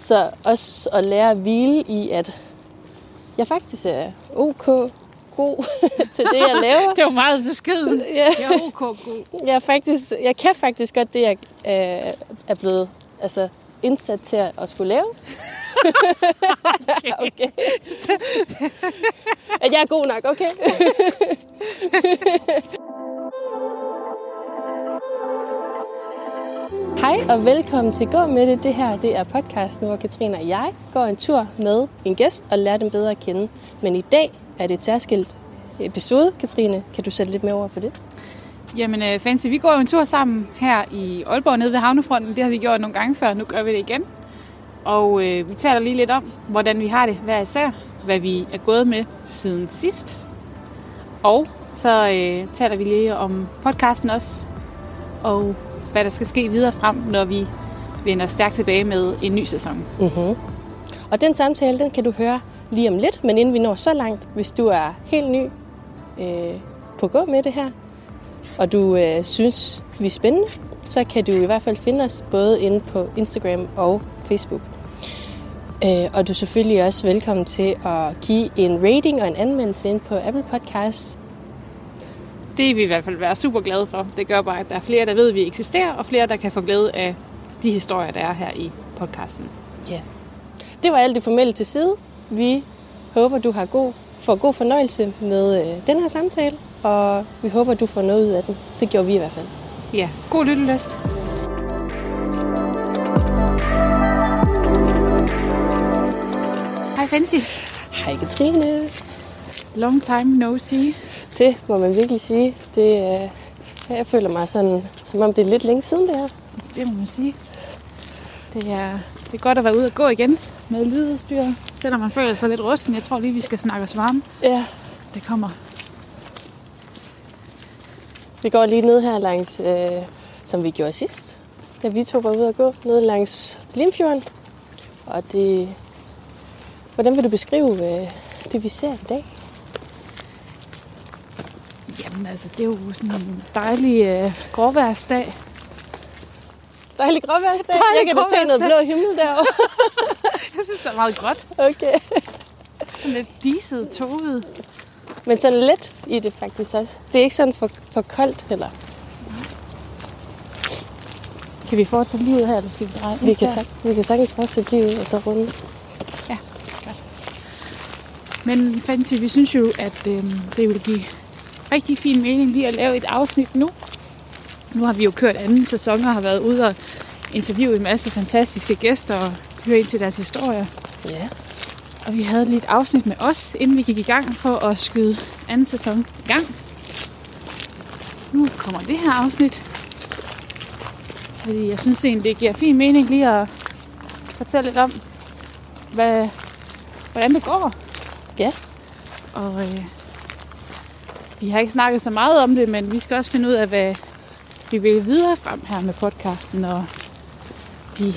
Så også at lære at hvile i, at jeg faktisk er ok god til det, jeg laver. Det var meget beskeden. Ja. Jeg er ok god. Jeg, er faktisk, jeg kan faktisk godt det, jeg øh, er blevet altså, indsat til at, at skulle lave. Okay. Okay. At jeg er god nok, okay? Hej og velkommen til Gå med det. Det her det er podcasten, hvor Katrine og jeg går en tur med en gæst og lærer dem bedre at kende. Men i dag er det et særskilt episode. Katrine, kan du sætte lidt mere over på det? Jamen, øh, Fancy, vi går jo en tur sammen her i Aalborg nede ved Havnefronten. Det har vi gjort nogle gange før, nu gør vi det igen. Og øh, vi taler lige lidt om, hvordan vi har det hver især, hvad vi er gået med siden sidst. Og så øh, taler vi lige om podcasten også, og hvad der skal ske videre frem, når vi vender stærkt tilbage med en ny sæson. Mm-hmm. Og den samtale, den kan du høre lige om lidt, men inden vi når så langt, hvis du er helt ny øh, på gå med det her, og du øh, synes, vi er spændende, så kan du i hvert fald finde os både inde på Instagram og Facebook. Øh, og du er selvfølgelig også velkommen til at give en rating og en anmeldelse ind på Apple Podcasts. Det vil vi i hvert fald være super glade for. Det gør bare, at der er flere, der ved, at vi eksisterer, og flere, der kan få glæde af de historier, der er her i podcasten. Ja. Det var alt det formelle til side. Vi håber, du har god, får god fornøjelse med øh, den her samtale, og vi håber, du får noget ud af den. Det gjorde vi i hvert fald. Ja, god lyttelyst. Hej Fancy. Hej Katrine. Long time no see. Det må man virkelig sige. Det, øh, jeg føler mig sådan, som om det er lidt længe siden det her. Det må man sige. Det er, det er godt at være ude og gå igen med lydudstyr, selvom man føler sig lidt rusten. Jeg tror lige, vi skal snakke os varme. Ja, Det kommer. vi går lige ned her langs, øh, som vi gjorde sidst, da vi to var ude at gå, ned langs Limfjorden. Og det, hvordan vil du beskrive øh, det, vi ser i dag? Altså, det er jo sådan en dejlig øh, gråværsdag. Dejlig gråværsdag. Dejlig Jeg kan da se noget blå himmel derovre. Jeg synes, det er meget gråt. Okay. Sådan lidt diset, toget. Men sådan let i det faktisk også. Det er ikke sådan for, for koldt heller. Kan vi fortsætte livet her, eller skal vi dreje? Vi kan, sag, vi kan sagtens fortsætte livet og så runde. Ja, godt. Men Fancy, vi synes jo, at øh, det vil give rigtig fin mening lige at lave et afsnit nu. Nu har vi jo kørt anden sæson og har været ude og interviewe en masse fantastiske gæster og høre ind til deres historier. Ja. Og vi havde lige et afsnit med os, inden vi gik i gang for at skyde anden sæson i gang. Nu kommer det her afsnit. Fordi jeg synes egentlig, det giver fin mening lige at fortælle lidt om, hvad, hvordan det går. Ja. Og øh, vi har ikke snakket så meget om det, men vi skal også finde ud af, hvad vi vil videre frem her med podcasten, og vi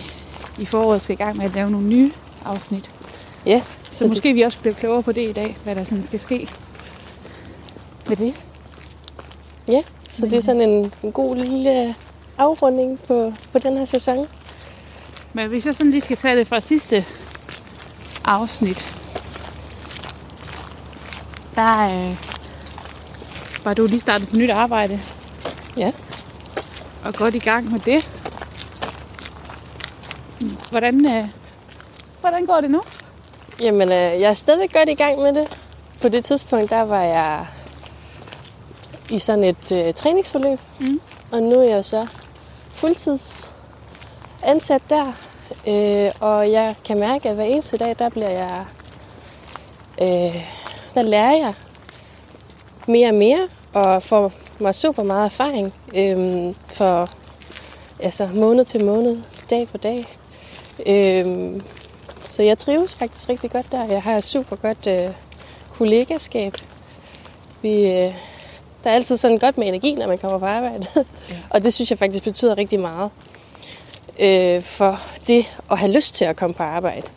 i foråret skal i gang med at lave nogle nye afsnit. Ja. Så, Så det- måske vi også bliver klogere på det i dag, hvad der sådan skal ske med det. Ja, så det er sådan en, en god lille afrunding på, på den her sæson. Men hvis jeg sådan lige skal tage det fra sidste afsnit, der øh, var du lige startet på nyt arbejde Ja. og godt i gang med det. Hvordan, øh, hvordan går det nu? Jamen, øh, jeg er stadig godt i gang med det. På det tidspunkt, der var jeg i sådan et øh, træningsforløb. Mm. Og nu er jeg så fuldtids ansat der. Øh, og jeg kan mærke, at hver eneste dag, der bliver jeg... Øh, der lærer jeg mere og mere, og får mig super meget erfaring øh, for altså, måned til måned, dag for dag. Øh, så jeg trives faktisk rigtig godt der. Jeg har et super godt øh, kollegaskab. Vi, øh, der er altid sådan godt med energi, når man kommer på arbejde. Ja. og det synes jeg faktisk betyder rigtig meget. Øh, for det at have lyst til at komme på arbejde.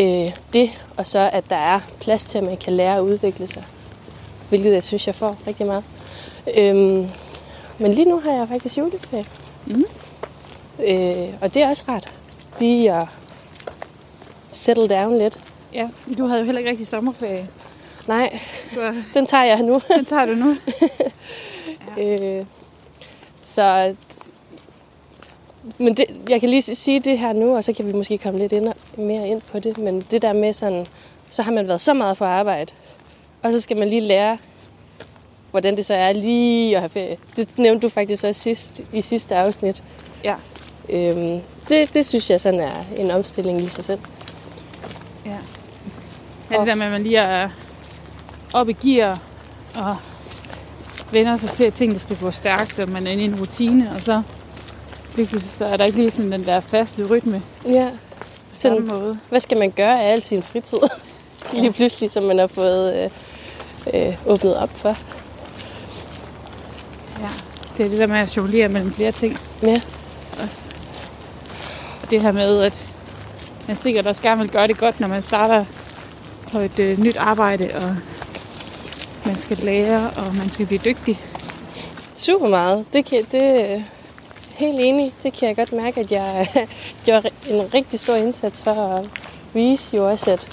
Øh, det, og så at der er plads til, at man kan lære at udvikle sig. Hvilket jeg synes, jeg får rigtig meget. Øhm, men lige nu har jeg faktisk juleferie. Mm. Øh, og det er også rart. Lige at settle down lidt. Ja, du havde jo heller ikke rigtig sommerferie, Nej, så den tager jeg nu. den tager du nu. Øh, så men det, jeg kan lige sige det her nu, og så kan vi måske komme lidt ind, mere ind på det. Men det der med sådan, så har man været så meget på arbejde, og så skal man lige lære, hvordan det så er lige at have ferie. Det nævnte du faktisk også sidst, i sidste afsnit. Ja. Øhm, det, det synes jeg sådan er en omstilling i sig selv. Ja. ja det der med, at man lige er op i gear og vender sig til, at tingene skal gå stærkt, og man er inde i en rutine, og så lige så er der ikke lige sådan den der faste rytme Ja. på Sådan, måde. hvad skal man gøre af al sin fritid? lige pludselig, som man har fået øh, øh, åbnet op for. Ja. Det er det der med at jonglere mellem flere ting Ja. også. Det her med, at man sikkert også gerne vil gøre det godt, når man starter på et øh, nyt arbejde, og man skal lære, og man skal blive dygtig. Super meget. Det kan, det er helt enig. Det kan jeg godt mærke, at jeg gjorde en rigtig stor indsats for at vise jo også, at,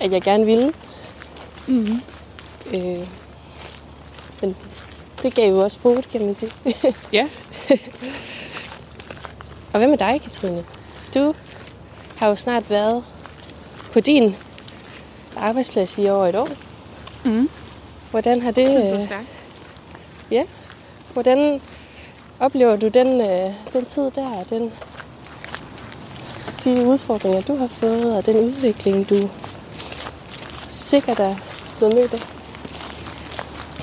at jeg gerne ville. Mm-hmm. Øh, men det gav jo også bot, kan man sige. Ja. Og hvad med dig, Katrine? Du har jo snart været på din arbejdsplads i over et år. Mm. Hvordan har det... Det øh. Ja. Hvordan oplever du den, øh, den tid der, og den, de udfordringer, du har fået, og den udvikling, du sikkert er blevet mødt af?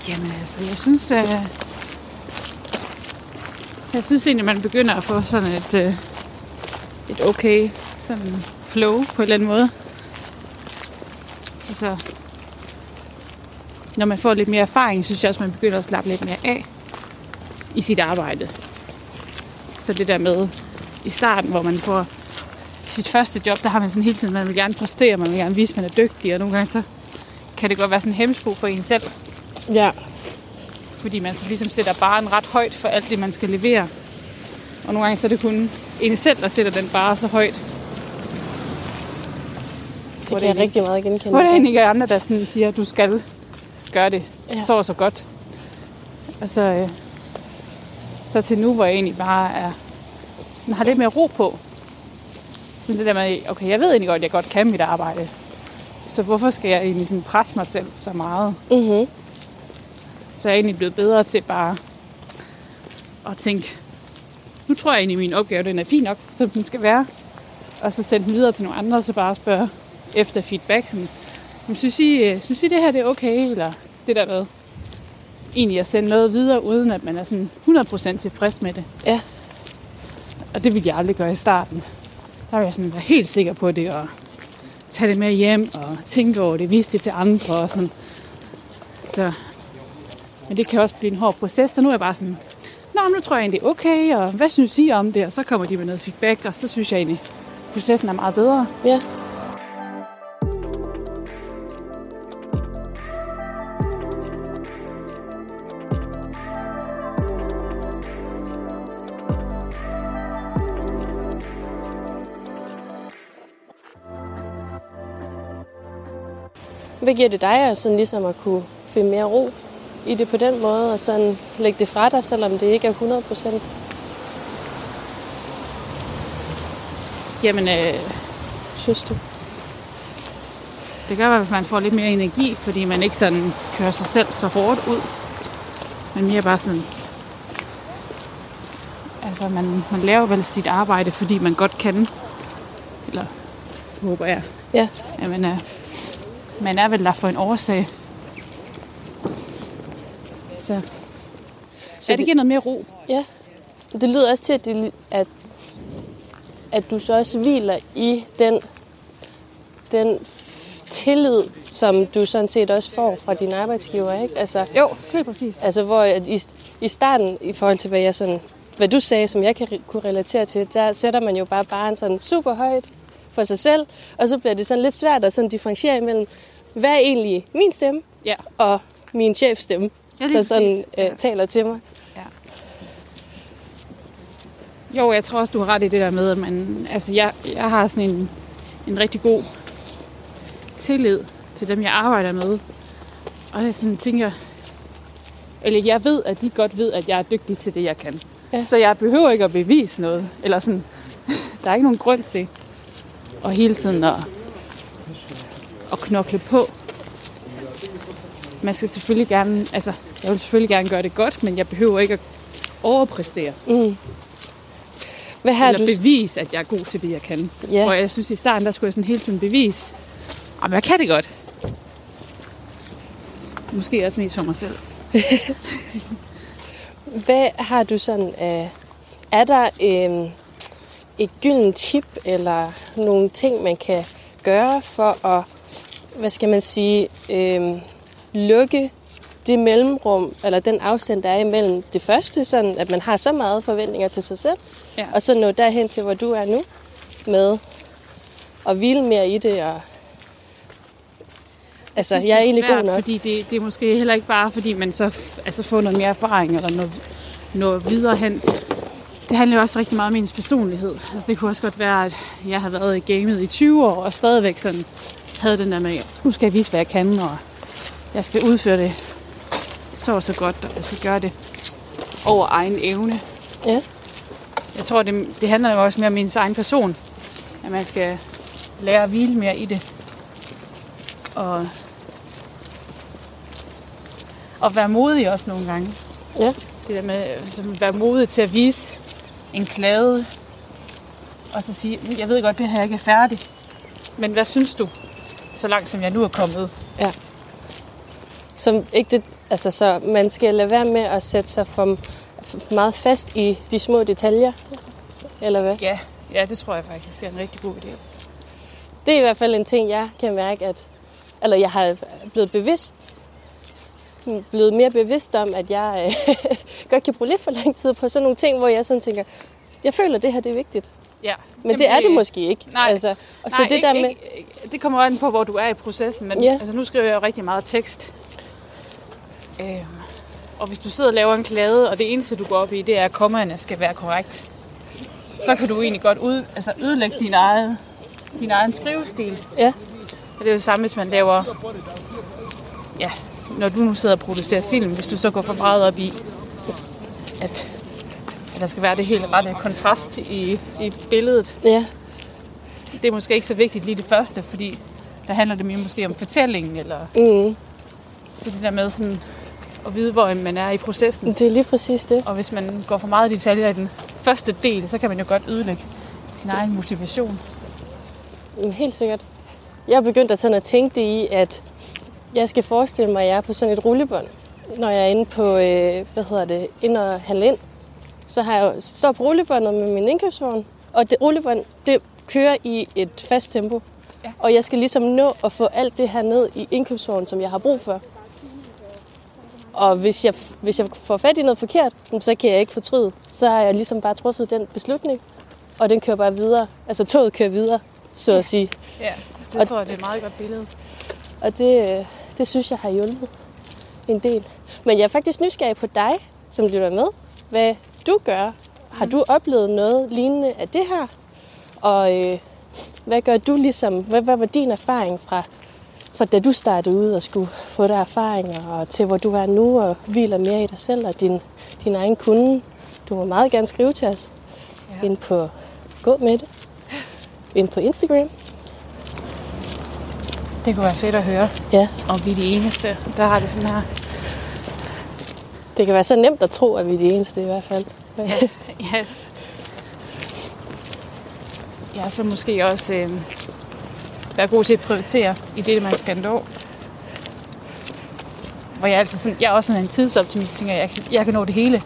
Jamen altså, jeg synes, øh, jeg synes egentlig, man begynder at få sådan et, øh, et okay sådan flow på en eller anden måde. Altså, når man får lidt mere erfaring, synes jeg også, man begynder at slappe lidt mere af i sit arbejde. Så det der med i starten, hvor man får sit første job, der har man sådan hele tiden, man vil gerne præstere, man vil gerne vise, at man er dygtig, og nogle gange så kan det godt være sådan en hemsko for en selv Ja. fordi man så ligesom sætter baren ret højt for alt det, man skal levere. Og nogle gange så er det kun en selv, der sætter den bare så højt. Det Hvor kan jeg rigtig meget genkende. Hvor der egentlig ikke er andre, der sådan siger, at du skal gøre det Ja. så og så godt. Og så, øh, så til nu, hvor jeg egentlig bare er, sådan, har lidt mere ro på. Sådan det der med, okay, jeg ved egentlig godt, at jeg godt kan mit arbejde. Så hvorfor skal jeg egentlig sådan presse mig selv så meget? Mm-hmm. Så er jeg egentlig blevet bedre til bare at tænke, nu tror jeg egentlig, at min opgave den er fin nok, som den skal være. Og så sende den videre til nogle andre, og så bare spørge efter feedback. Sådan, "Men synes, I, øh, synes I, det her det er okay? Eller det der med egentlig at sende noget videre, uden at man er sådan 100% tilfreds med det. Ja. Og det ville jeg aldrig gøre i starten. Der var jeg sådan helt sikker på det, og tage det med hjem, og tænke over det, vise det til andre, og sådan. Så, men det kan også blive en hård proces, så nu er jeg bare sådan, Nå, nu tror jeg egentlig, det er okay, og hvad synes I om det? Og så kommer de med noget feedback, og så synes jeg egentlig, processen er meget bedre. Ja. Hvad giver det dig at sådan ligesom at kunne finde mere ro i det på den måde, og sådan lægge det fra dig, selvom det ikke er 100 procent? Jamen, øh, Synes du? det gør, at man får lidt mere energi, fordi man ikke sådan kører sig selv så hårdt ud. Men mere bare sådan... Altså, man, man laver vel sit arbejde, fordi man godt kan. Eller, håber jeg. Ja. Man er, man er vel der for en årsag. Så, så ja, det giver noget mere ro. Ja. Det lyder også til, at, det, at, at du så også hviler i den, den tillid, som du sådan set også får fra din arbejdsgiver, ikke? Altså, Jo, helt præcis. altså hvor i, i starten, i forhold til hvad jeg sådan, hvad du sagde, som jeg kan kunne relatere til, der sætter man jo bare barn sådan super højt for sig selv, og så bliver det sådan lidt svært at sådan differentiere imellem, hvad er egentlig min stemme Ja, og min chefs stemme, ja der sådan øh, taler til mig. Jo, jeg tror også, du har ret i det der med, at man, altså jeg, jeg har sådan en en rigtig god tillid til dem, jeg arbejder med. Og jeg sådan tænker, eller jeg ved, at de godt ved, at jeg er dygtig til det, jeg kan. Ja. Så jeg behøver ikke at bevise noget. Eller sådan, der er ikke nogen grund til at hele tiden at, at knokle på. Man skal selvfølgelig gerne, altså, jeg vil selvfølgelig gerne gøre det godt, men jeg behøver ikke at overpræstere. Mm. Hvad har eller du... bevise, at jeg er god til det, jeg kan. Ja. Og jeg synes, i starten, der skulle jeg sådan hele tiden bevise, at jeg kan det godt. Måske også mest for mig selv. Hvad har du sådan af... Er der øh, et gyldent tip, eller nogle ting, man kan gøre for at, hvad skal man sige, øh, lukke det mellemrum, eller den afstand, der er imellem det første, sådan at man har så meget forventninger til sig selv, Ja. og så nå derhen til, hvor du er nu, med at hvile mere i det, og altså, synes, jeg er det egentlig svært, god nok. Fordi det, det er måske heller ikke bare, fordi man så altså får noget mere erfaring, eller noget, noget videre hen. Det handler jo også rigtig meget om ens personlighed. Altså, det kunne også godt være, at jeg har været i gamet i 20 år, og stadigvæk sådan havde den der med, nu skal jeg vise, hvad jeg kan, og jeg skal udføre det så og så godt, og jeg skal gøre det over egen evne. Ja. Jeg tror, det, det handler jo også mere om ens egen person. At man skal lære at hvile mere i det. Og, og være modig også nogle gange. Ja. Det der med at være modig til at vise en klade. Og så sige, jeg ved godt, det her ikke er færdigt. Men hvad synes du, så langt som jeg nu er kommet? Som ikke det, altså, så man skal lade være med at sætte sig for, for meget fast i de små detaljer, eller hvad? Ja, ja, det tror jeg faktisk er en rigtig god idé. Det er i hvert fald en ting, jeg kan mærke, at eller jeg har blevet bevidst blevet mere bevidst om, at jeg øh, godt kan bruge lidt for lang tid på sådan nogle ting, hvor jeg sådan tænker, jeg føler, at det her det er vigtigt. Ja. Men det er det måske ikke. Nej. Altså, og Nej, så det ikke, der med, ikke, ikke, det kommer an på, hvor du er i processen. Men Ja. altså, nu skriver jeg jo rigtig meget tekst. Øhm, og hvis du sidder og laver en klade, og det eneste, du går op i, det er, at kommaerne skal være korrekt, så kan du egentlig godt ud, altså ødelægge din, eget, din egen skrivestil. ja, Og det er jo det samme, hvis man laver... Ja, når du nu sidder og producerer film, hvis du så går for meget op i, at, at der skal være det helt rette kontrast i, i billedet, ja, det er måske ikke så vigtigt lige det første, fordi der handler det mere måske om fortællingen, eller mm, så det der med sådan at vide, hvor man er i processen. det er lige præcis det. Og hvis man går for meget i detaljer i den første del, så kan man jo godt ødelægge sin egen motivation. Jamen, helt sikkert. Jeg har begyndt at, sådan at tænke det i, at jeg skal forestille mig, at jeg er på sådan et rullebånd, når jeg er inde på, øh, hvad hedder det, ind og handle ind. Så har jeg står på rullebåndet med min indkøbsvogn, og det rullebånd, det kører i et fast tempo. Ja. Og jeg skal ligesom nå at få alt det her ned i indkøbsvognen, som jeg har brug for. Og hvis jeg, hvis jeg får fat i noget forkert, så kan jeg ikke fortryde. Så har jeg ligesom bare truffet den beslutning, og den kører bare videre. Altså toget kører videre, så at sige. Ja, det Og- tror jeg, det er et meget godt billede. Og det, øh, det synes jeg har hjulpet en del. Men jeg er faktisk nysgerrig på dig, som lytter med. Hvad du gør. Har du oplevet noget lignende af det her? Og øh, hvad gør du ligesom? Hvad, hvad var din erfaring fra, fra da du startede ud og skulle få der erfaringer, og til hvor du er nu og hviler mere i dig selv og din, din egen kunde? Du må meget gerne skrive til os. Ja. Ind på Gå med det. Ind på Instagram. Det kunne være fedt at høre, Ja, om vi er de eneste, der har det sådan her. det kan være så nemt at tro, at vi er de eneste i hvert fald. Ja. ja. Ja, så måske også øh, være god til at prioritere i det, man skal nå. Hvor jeg, er altid sådan, jeg er også sådan en tidsoptimist, tænker jeg, jeg kan nå det hele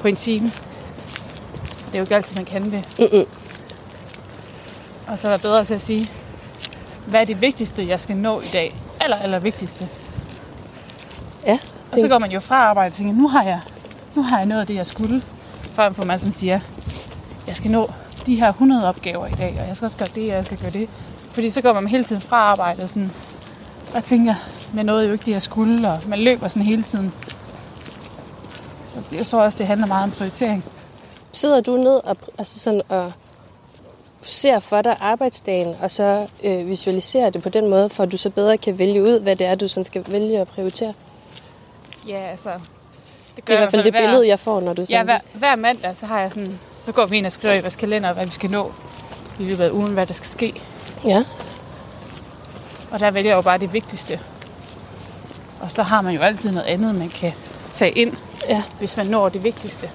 på en time. Det er jo ikke altid, man kan det. Mm-mm. Og så være bedre til at sige, hvad er det vigtigste, jeg skal nå i dag? Aller, aller vigtigste. Ja, Og så går man jo fra arbejde og tænker, nu har jeg, nu har jeg nået det, jeg skulle. Frem for man sådan siger, jeg skal nå de her 100 opgaver i dag, og jeg skal også gøre det, og jeg skal gøre det. Fordi så går man hele tiden fra arbejde og, sådan, og tænker, man nåede jo ikke det, jeg skulle, og man løber sådan hele tiden. Så jeg tror også, det handler meget om prioritering. sidder du ned og, altså sådan, og ser for dig arbejdsdagen, og så øh, visualiserer det på den måde, for at du så bedre kan vælge ud, hvad det er, du sådan skal vælge at prioritere. Ja, altså... Det, det er i hvert fald det hver, billede, jeg får, når du sådan... Ja, hver, hver mandag, så har jeg sådan... Så går vi ind og skriver i vores kalender, hvad vi skal nå i løbet af ugen, hvad der skal ske. Ja. Og der vælger jeg jo bare det vigtigste. Og så har man jo altid noget andet, man kan tage ind, ja. hvis man når det vigtigste.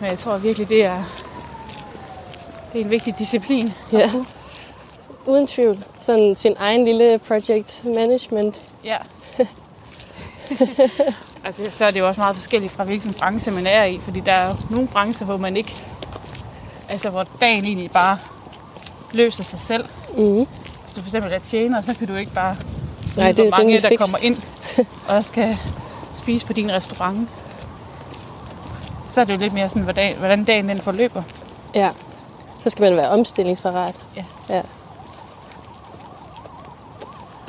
Men jeg tror virkelig, det er, det er en vigtig disciplin. Ja. Uden tvivl. Sådan sin egen lille project management. Ja. og det, så er det jo også meget forskelligt fra, hvilken branche man er i. Fordi der er nogle brancher, hvor man ikke... Altså, hvor dagen egentlig bare løser sig selv. Mm. Hvis du for eksempel er tjener, så kan du ikke bare... Nej, det er mange, der fikst. kommer ind og skal spise på din restaurant. Så er det jo lidt mere sådan, hvordan dagen den forløber. Ja. Så skal man være omstillingsparat. Ja. ja.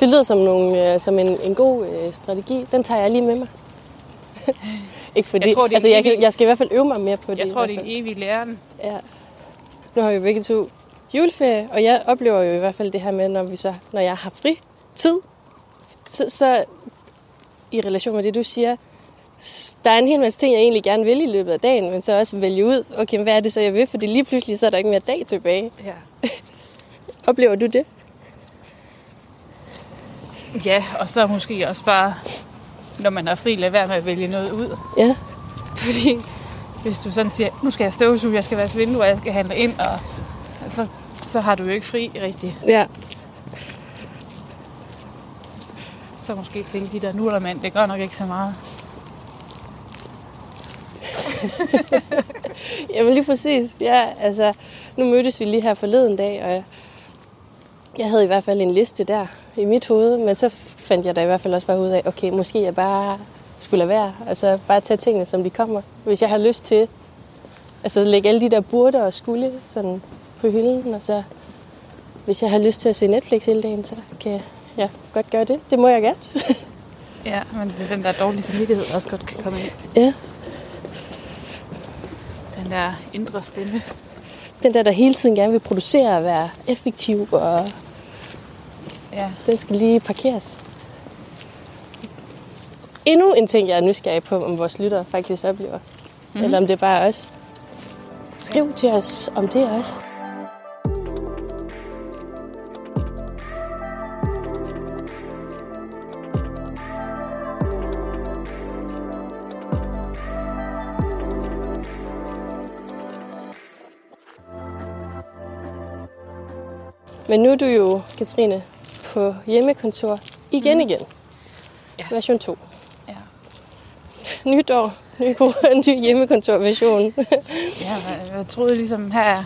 Det lyder som, nogle, øh, som en, en god øh, strategi. Den tager jeg lige med mig. ikke fordi, jeg, tror, det altså, jeg, evig... jeg skal i hvert fald øve mig mere på det. Jeg tror, det er en evig læren. Ja. Nu har vi begge to juleferie, og jeg oplever jo i hvert fald det her med, når, vi så, når jeg har fri tid, så, så i relation med det, du siger, der er en hel masse ting, jeg egentlig gerne vil i løbet af dagen, men så også vælge ud, okay, hvad er det så, jeg vil? Fordi lige pludselig, så er der ikke mere dag tilbage. Ja. Oplever du det? Ja, og så måske også bare, når man er fri, lade være med at vælge noget ud. Ja. Fordi hvis du sådan siger, nu skal jeg støvsuge, jeg skal vaske vinduer, jeg skal handle ind, og så, så har du jo ikke fri rigtigt. Ja. Så måske tænke de der nullermand, det gør nok ikke så meget. Jamen lige præcis. Ja, altså, nu mødtes vi lige her forleden dag, og jeg, jeg havde i hvert fald en liste der i mit hoved, men så fandt jeg da i hvert fald også bare ud af, okay, måske jeg bare skulle lade være. Altså bare tage tingene, som de kommer. Hvis jeg har lyst til, altså lægge alle de der burde og skulle sådan på hylden, og så hvis jeg har lyst til at se Netflix hele dagen, så kan jeg godt gøre det. Det må jeg godt. ja, men det er den der dårlige samvittighed, også godt kan komme ind. Ja. Den der indre stemme. Den der, der hele tiden gerne vil producere og være effektiv, og ja. den skal lige parkeres. Endnu en ting, jeg er nysgerrig på, om vores lyttere faktisk oplever. Mm. Eller om det er bare os. Skriv til os, om det er Men nu er du jo, Katrine, på hjemmekontor igen mm. igen. Ja. Version 2. Ja. Nytår, ny, ny hjemmekontorversion. ja, jeg troede ligesom her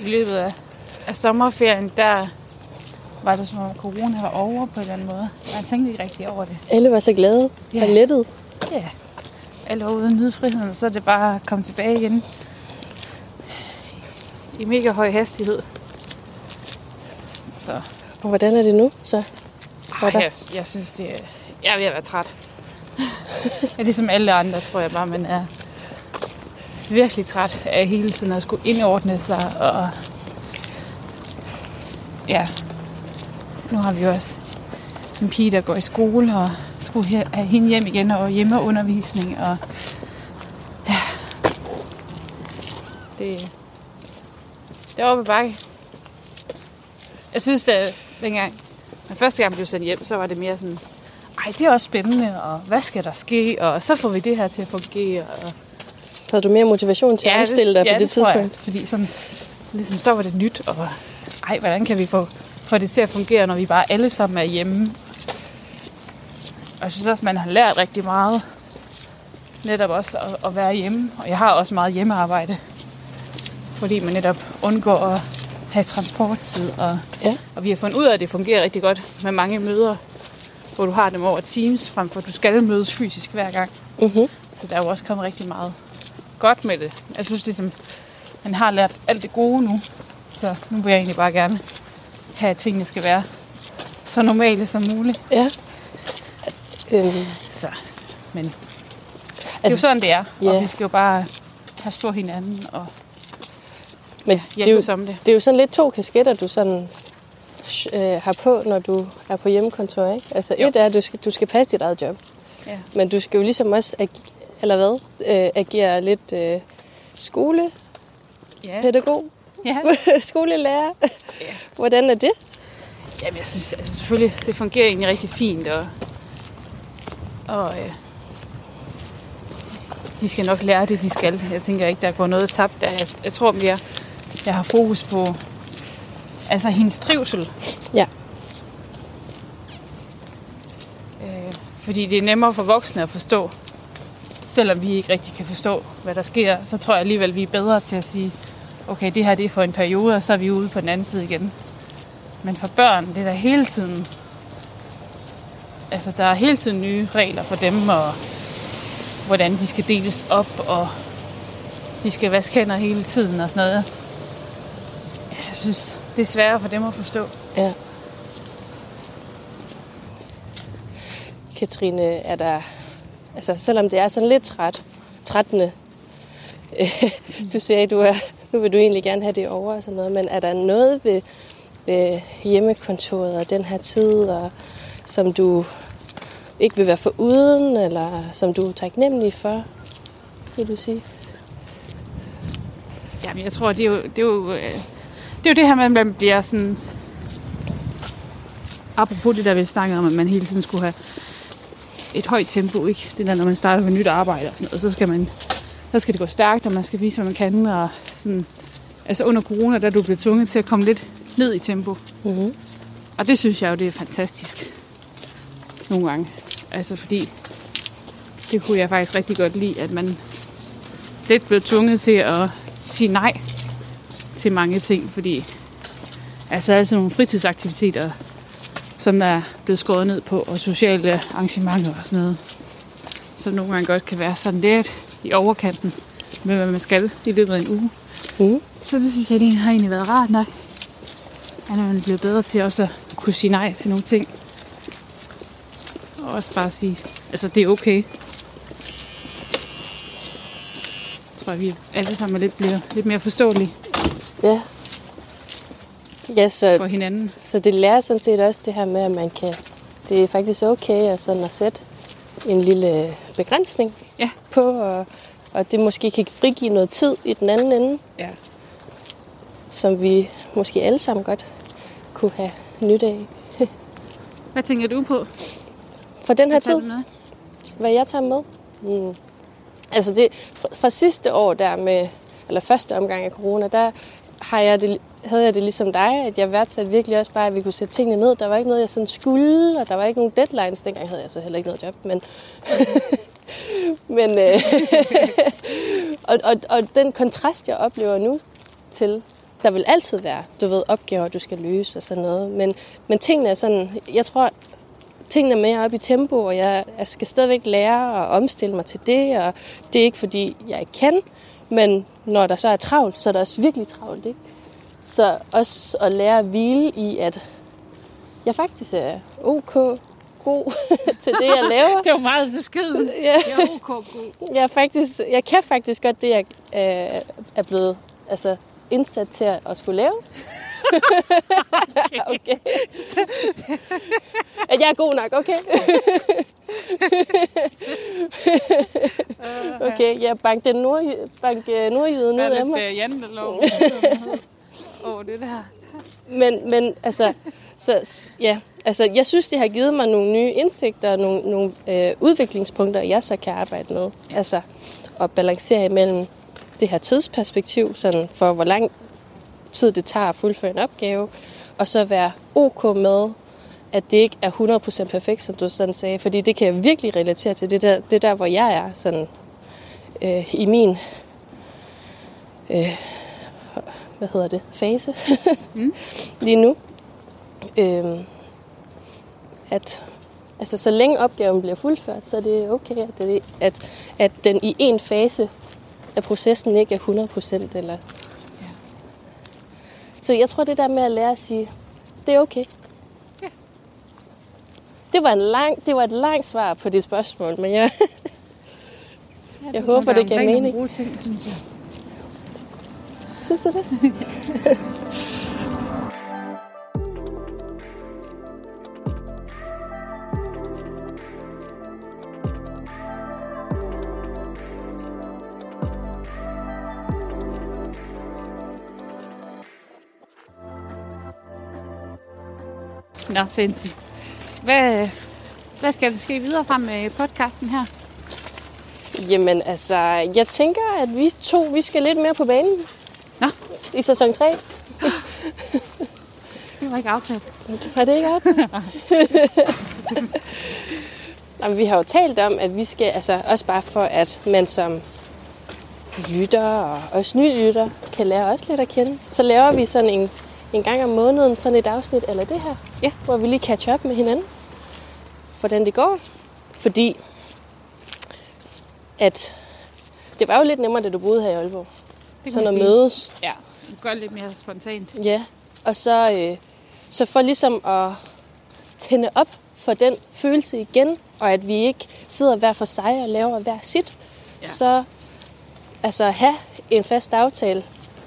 i løbet af, af sommerferien, der var det som om corona var over på en eller anden måde. Man tænkte ikke rigtig over det. Alle var så glade Ja. og lettet. Ja. Alle var ude nyde friheden, så er det bare at komme tilbage igen. I mega høj hastighed. Så Og hvordan er det nu så? Ej, jeg, jeg synes, det er... Jeg er ved at være træt. ja, det er som alle andre, tror jeg bare, man er virkelig træt af hele tiden at skulle indordne sig. Og ja, nu har vi også en pige, der går i skole og skulle have hende hjem igen og hjemmeundervisning. Og ja, det, det er oppe bakke. Jeg synes, at dengang, når første gang blev sendt hjem, så var det mere sådan, ej, det er også spændende, og hvad skal der ske, og så får vi det her til at fungere. Og Havde du mere motivation til at omstille dig ja, på det, jeg, tidspunkt? fordi sådan, ligesom, så var det nyt, og ej, hvordan kan vi få, få det til at fungere, når vi bare alle sammen er hjemme. Og jeg synes også, man har lært rigtig meget, netop også at, at være hjemme. Og jeg har også meget hjemmearbejde, fordi man netop undgår at have transporttid. Og, Ja. og vi har fundet ud af, at det fungerer rigtig godt med mange møder, hvor du har dem over Teams, frem for at du skal mødes fysisk hver gang. Mm-hmm. Så der er jo også kommet rigtig meget godt med det. Jeg synes ligesom, man har lært alt det gode nu. Så nu vil jeg egentlig bare gerne have, at tingene skal være så normale som muligt. Ja. Øhm, Så, men altså, det er jo Altså, sådan, det er. ja. Og vi skal jo bare passe på hinanden. Og Men det, er jo, om det. det er jo sådan lidt to kasketter, du sådan øh, har på, når du er på hjemmekontor, ikke? Altså Jo. et er, at du skal, du skal passe dit eget job, Ja. men du skal jo ligesom også, ag- eller hvad, øh, agere lidt øh, skolepædagog, Ja. ja. skolelærer. Ja. Hvordan er det? Jamen, jeg synes altså, selvfølgelig, det fungerer egentlig rigtig fint, og, og øh, de skal nok lære det, de skal. Jeg tænker ikke, der går noget tabt der. Jeg, jeg tror mere, jeg har fokus på altså hendes trivsel. Ja. Øh, fordi det er nemmere for voksne at forstå. Selvom vi ikke rigtig kan forstå, hvad der sker, så tror jeg alligevel, vi er bedre til at sige, okay, det her det er for en periode, og så er vi ude på den anden side igen. Men for børn, det er der hele tiden... Altså, der er hele tiden nye regler for dem, og hvordan de skal deles op, og de skal vaske hænder hele tiden og sådan noget. Jeg synes, det er sværere for dem at forstå. Ja. Katrine, er der, altså selvom det er sådan lidt træt, trættende, du sagde, du er, nu vil du egentlig gerne have det over og sådan noget, men er der noget ved, ved hjemmekontoret og den her tid, og, som du ikke vil være for uden, eller som du er taknemmelig for, vil du sige? Jamen, jeg tror, det er jo det, er jo, øh, det, er jo det her med, at man bliver sådan... Apropos det der, vi snakkede om, at man hele tiden skulle have et højt tempo, ikke? Det der, når man starter med nyt arbejde og sådan noget, så skal, man, så skal det gå stærkt, og man skal vise, hvad man kan, og sådan... Altså under corona, der er du blevet tvunget til at komme lidt ned i tempo. Mm-hmm. Og det synes jeg jo, det er fantastisk. Nogle gange. Altså fordi, det kunne jeg faktisk rigtig godt lide, at man lidt blev tvunget til at sige nej til mange ting, fordi altså altså nogle fritidsaktiviteter, som der er blevet skåret ned på, og sociale arrangementer og sådan noget, som nogle gange godt kan være sådan lidt i overkanten med, hvad man skal i løbet af en uge. Mm. Så det synes jeg, det har egentlig været rart nok. At man er blevet bedre til også at kunne sige nej til nogle ting. Og også bare sige, altså det er okay. Jeg tror, at vi alle sammen lidt bliver lidt mere forståelige. Ja, så, for hinanden. Så det lærer sådan set også det her med, at man kan... Det er faktisk okay at, sådan at sætte en lille begrænsning Ja. på, og, og det måske kan frigive noget tid i den anden ende, Ja. som vi måske alle sammen godt kunne have nytte af. Hvad tænker du på? For den her tid, med? hvad jeg tager med? Mm. Altså det, fra, fra sidste år der med, eller første omgang af corona, der har jeg det, havde jeg det ligesom dig, at jeg værdsatte virkelig også bare, at vi kunne sætte tingene ned. Der var ikke noget, jeg sådan skulle, og der var ikke nogen deadlines. Dengang havde jeg så heller ikke noget job, men... men øh, og, og, og den kontrast, jeg oplever nu til, der vil altid være, du ved, opgaver, du skal løse og sådan noget. Men, men tingene er sådan, jeg tror, tingene er mere op i tempo, og jeg, jeg skal stadigvæk lære at omstille mig til det, og det er ikke fordi, jeg ikke kan, men når der så er travlt, så er der også virkelig travlt, ikke? Så også at lære at hvile i, at jeg faktisk er ok god til det, jeg laver. Det var meget beskeden. Ja. Jeg er ok god. Jeg, er faktisk, jeg kan faktisk godt det, jeg øh, er blevet altså, indsat til at, skulle lave. okay. At jeg er god nok, okay? okay, jeg bank den nord, bank øh, nordjyden ud er af mig. uh, jantelov. Oh, det der. Men, men altså, så, ja, altså, jeg synes, det har givet mig nogle nye indsigter og nogle, nogle øh, udviklingspunkter, jeg så kan arbejde med. Altså, at balancere imellem det her tidsperspektiv, sådan for hvor lang tid det tager at fuldføre en opgave, og så være ok med, at det ikke er 100% perfekt, som du sådan sagde. Fordi det kan jeg virkelig relatere til. Det er der, det er der hvor jeg er sådan, øh, i min øh, hvad hedder det, fase Mm. lige nu. Øh, at altså, så længe opgaven bliver fuldført, så er det okay, at, det, at, at den i en fase af processen ikke er 100% eller Ja. så jeg tror, det der med at lære at sige, det er okay. Ja. Det var, en lang, det var et langt svar på det spørgsmål, men jeg, Ja, Jeg håber, det gav mening. Ting, synes jeg. Synes du det? Nå, Fancy. Hvad, hvad skal der ske videre frem med podcasten her? Jamen altså, jeg tænker, at vi to, vi skal lidt mere på banen Nå, i sæson 3. det var ikke aftalt. Har det ikke aftalt? Jamen, vi har jo talt om, at vi skal, altså også bare for, at man som lytter og også ny lytter kan lære os lidt at kende. Så laver vi sådan en, en gang om måneden sådan et afsnit eller det her, Ja. hvor vi lige catch up med hinanden, hvordan det går. Fordi at det var jo lidt nemmere, da du boede her i Aalborg. Det Sådan at sige. mødes. Ja, gør lidt mere spontant. Ja, og så, øh, så for ligesom at tænde op for den følelse igen, og at vi ikke sidder hver for sig og laver hver sit, ja. så altså have en fast aftale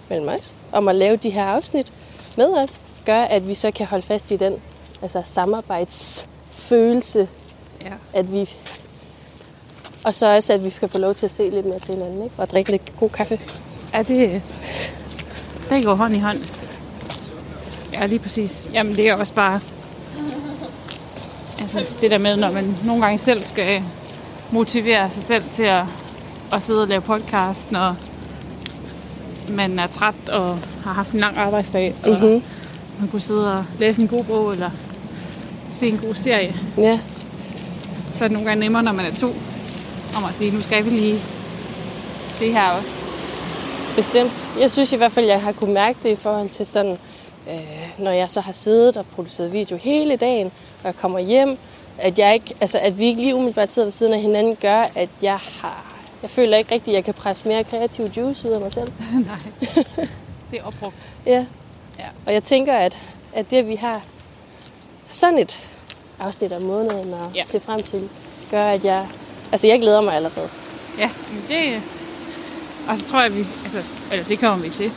mellem os om at lave de her afsnit med os, gør, at vi så kan holde fast i den altså samarbejdsfølelse, Ja. at vi og så også, at vi kan få lov til at se lidt mere til hinanden, ikke? og drikke lidt god kaffe. Ja, det, det går hånd i hånd. Ja, lige præcis. Jamen, det er også bare... Altså, det der med, når man nogle gange selv skal motivere sig selv til at, at sidde og lave podcast, når man er træt og har haft en lang arbejdsdag, og Mhm. man kunne sidde og læse en god bog, eller se en god serie. Ja, Så er det nogle gange nemmere, når man er to, om at sige, nu skal vi lige det her også. Bestemt. Jeg synes i hvert fald, jeg har kunne mærke det i forhold til sådan, øh, når jeg så har siddet og produceret video hele dagen, og jeg kommer hjem, at, jeg ikke, altså, at vi ikke lige umiddelbart sidder ved siden af hinanden, gør, at jeg har... Jeg føler ikke rigtigt, at jeg kan presse mere kreativ juice ud af mig selv. Nej, det er opbrugt. Ja. Ja. Og jeg tænker, at, at det, at vi har sådan et afsnit om måneden at Ja. se frem til, gør, at jeg... Altså, jeg glæder mig allerede. Ja, det... Og så tror jeg, at vi... Altså, eller det kommer vi til.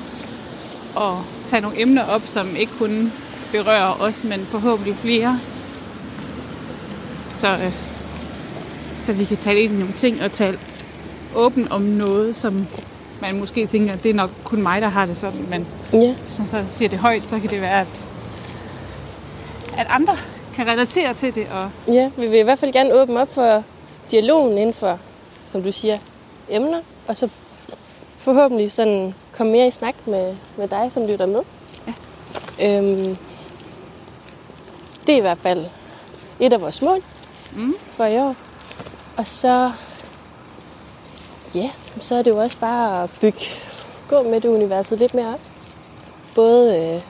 At tage nogle emner op, som ikke kun berører os, men forhåbentlig flere. Så, øh, så vi kan tale ind i nogle ting og tale åbent om noget, som man måske tænker, det er nok kun mig, der har det sådan. Men Ja. hvis man så siger det højt, så kan det være, at, at andre kan relatere til det. Og Ja, vi vil i hvert fald gerne åbne op for dialogen inden for, som du siger, emner, og så forhåbentlig sådan komme mere i snak med, med dig, som lytter med. Ja. Øhm, det er i hvert fald et af vores mål Mm. for i år. Og så, ja, så er det jo også bare at bygge, gå med det universet lidt mere op. Både øh,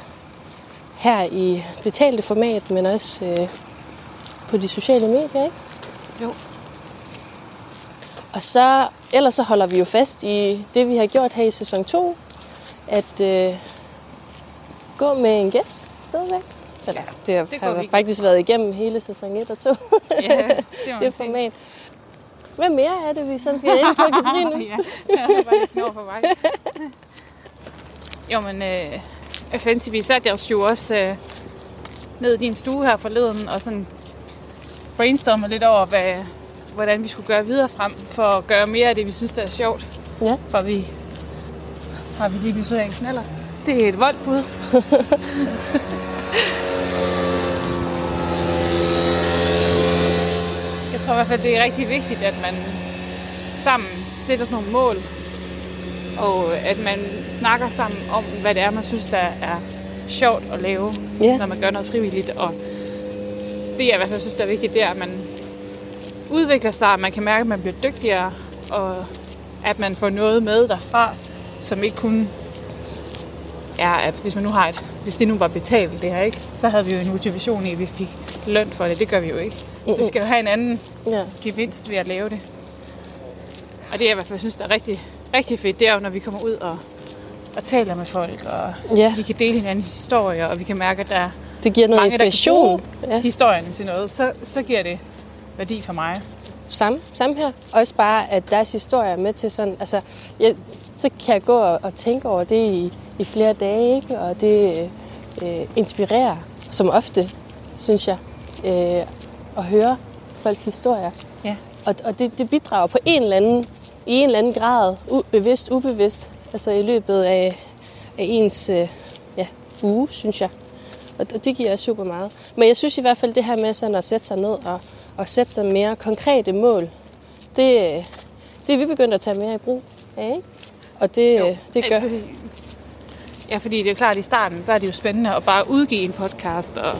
her i det talte format, men også øh, på de sociale medier, ikke? Jo. Og så, ellers så holder vi jo fast i det, vi har gjort her i sæson 2, at øh, gå med en gæst stadigvæk. Eller, Ja, det har, det det har vi. faktisk været igennem hele sæson 1 og 2, ja, det, det format. Hvad mere er det, vi sådan skal ind på, Katrine? ja, jeg var lidt knor på vej. jo, men øh, Fancy, vi satte os jo også øh, ned i din stue her forleden og sådan brainstormede lidt over, hvad, hvordan vi skulle gøre videre frem for at gøre mere af det, vi synes, der er sjovt. Ja. For vi har vi lige besøg af en knaller. Det er et voldbud. Jeg tror i hvert fald, det er rigtig vigtigt, at man sammen sætter nogle mål, og at man snakker sammen om, hvad det er, man synes, der er sjovt at lave, Ja. når man gør noget frivilligt. Og det, jeg i hvert fald synes, der er vigtigt, det er, at man udvikler sig, at man kan mærke, at man bliver dygtigere, og at man får noget med derfra, som ikke kun er, at hvis man nu har et, hvis det nu var betalt det her, ikke, så havde vi jo en motivation i, at vi fik løn for det. Det gør vi jo ikke. Så vi skal jo have en anden Ja. gevinst ved at lave det. Og det, jeg i hvert fald synes, der er rigtig, rigtig fedt, det er jo, når vi kommer ud og, og taler med folk, og Ja. vi kan dele hinandens historier, og vi kan mærke, at der er Det giver noget mange, der kan inspiration. bruge Ja. historien til noget, så, så giver det værdi for mig. Samme, samme her. Også bare, at deres historie er med til sådan... Altså, jeg så kan jeg gå og, og tænke over det i, i flere dage, ikke? og det øh, inspirerer som ofte, synes jeg, øh, at høre folks historier. Ja. Og, og det, det bidrager på en eller anden, i en eller anden grad, u, bevidst, ubevidst, altså i løbet af, af ens øh, ja, uge, synes jeg. Og, og det giver super meget. Men jeg synes i hvert fald, det her med sådan at sætte sig ned og, og sætte sig mere konkrete mål, det, øh, det er vi begyndt at tage mere i brug af, ikke? Og det, Jo. jo. det gør... Ja, fordi det er klart, at i starten, der er det jo spændende at bare udgive en podcast, og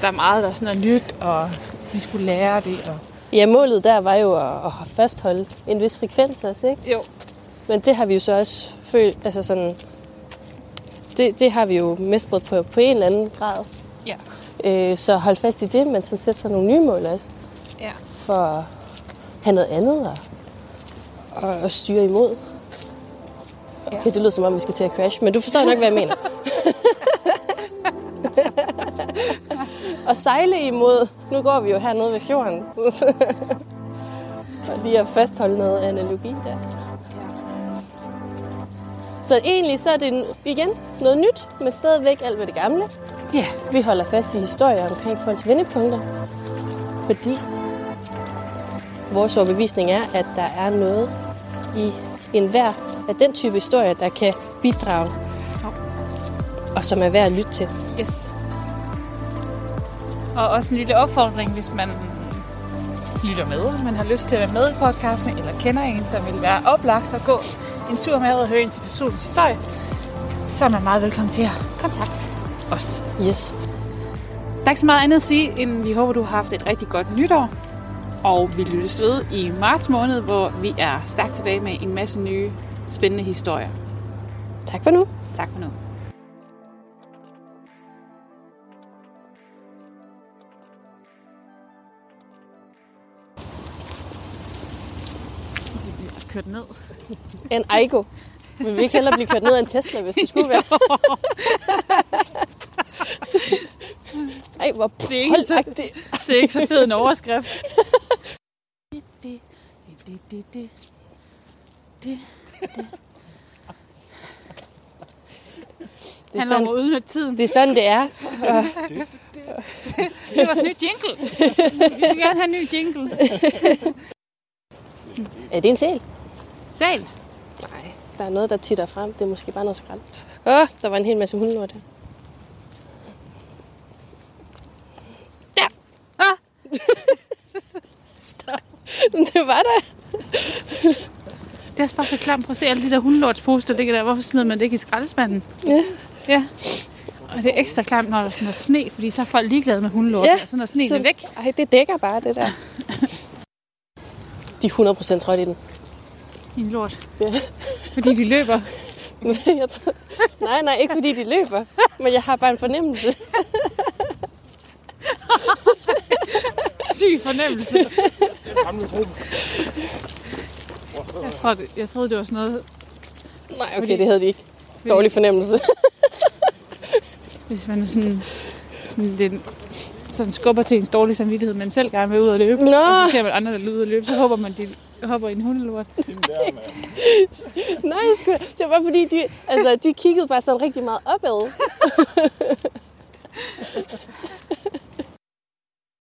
der er meget, der er sådan er nyt, og vi skulle lære det. Og... Ja, målet der var jo at, at fastholde en vis frekvens også, ikke? Jo. Men det har vi jo så også følt, altså sådan, det, det har vi jo mestret på, på en eller anden grad. Ja. Øh, så hold fast i det, men så sætte sig nogle nye mål også, ja. for at have noget andet og, og, og styre imod. Ja. Okay, det lyder som om, vi skal til at crash, men du forstår nok, hvad jeg mener. og sejle imod, nu går vi jo hernede ved fjorden, og lige at fastholde noget analogi der. Så egentlig så er det igen noget nyt, men stadigvæk alt ved det gamle. Ja. Vi holder fast i historier omkring folks vendepunkter, fordi vores overbevisning er, at der er noget i enhver af den type historier, der kan bidrage, og som er værd at lytte til. Yes. Og også en lille opfordring, hvis man lytter med, og man har lyst til at være med i podcasten, eller kender en, som vil være oplagt at gå en tur med og høre ind til personens historie, så er man meget velkommen til at kontakte os. Yes. Der er ikke så meget andet at sige, end vi håber, du har haft et rigtig godt nytår. Og vi lyttes ved i marts måned, hvor vi er stærkt tilbage med en masse nye spændende historier. Tak for nu. Tak for nu. Kørt ned. En Aigo. Vil vi ikke hellere blive kørt ned af en Tesla, hvis det skulle være? Ej, hvor Det er ikke så-. Det er ikke så fed en overskrift. Det, det, det, det, det, det. Det er, om sådan, at udnytte tiden. det er sådan, det er. Det er vores nye jingle. Vi vil gerne have en ny jingle. Er det en sæl? Sal. Nej, der er noget, der titter frem. Det er måske bare noget skrald. Åh, oh, der var en hel masse hundelort her. Der! Ah! Stop. Det var der. Det er også bare så klamt. Prøv at se alle de der hundelortsposer, der ligger der. Hvorfor smider man det ikke i skraldespanden? Ja. Ja. Og det er ekstra klamt, når der er sådan noget sne, fordi så er folk ligeglade med hundelort. Ja, og så når sneen så- er væk, Ej, det dækker bare det der. De er 100% trådt i den. i en lort. Ja. Fordi de løber. Jeg tror... Nej, nej, ikke fordi de løber. Men jeg har bare en fornemmelse. Syg fornemmelse. Det er en gruppe. Jeg troede, jeg troede det var sådan noget, Nej, okay, Fordi- det havde de ikke. Dårlig fornemmelse. hvis man sådan, sådan, lidt, sådan skubber til ens dårlige samvittighed, men selv gerne vil ud og løbe. Nå. Og så ser man andre, der ud og løbe, så håber man, de hopper i en hundelort. Mand. Nej, sgu, det var fordi, de, altså, de kiggede bare sådan rigtig meget opad.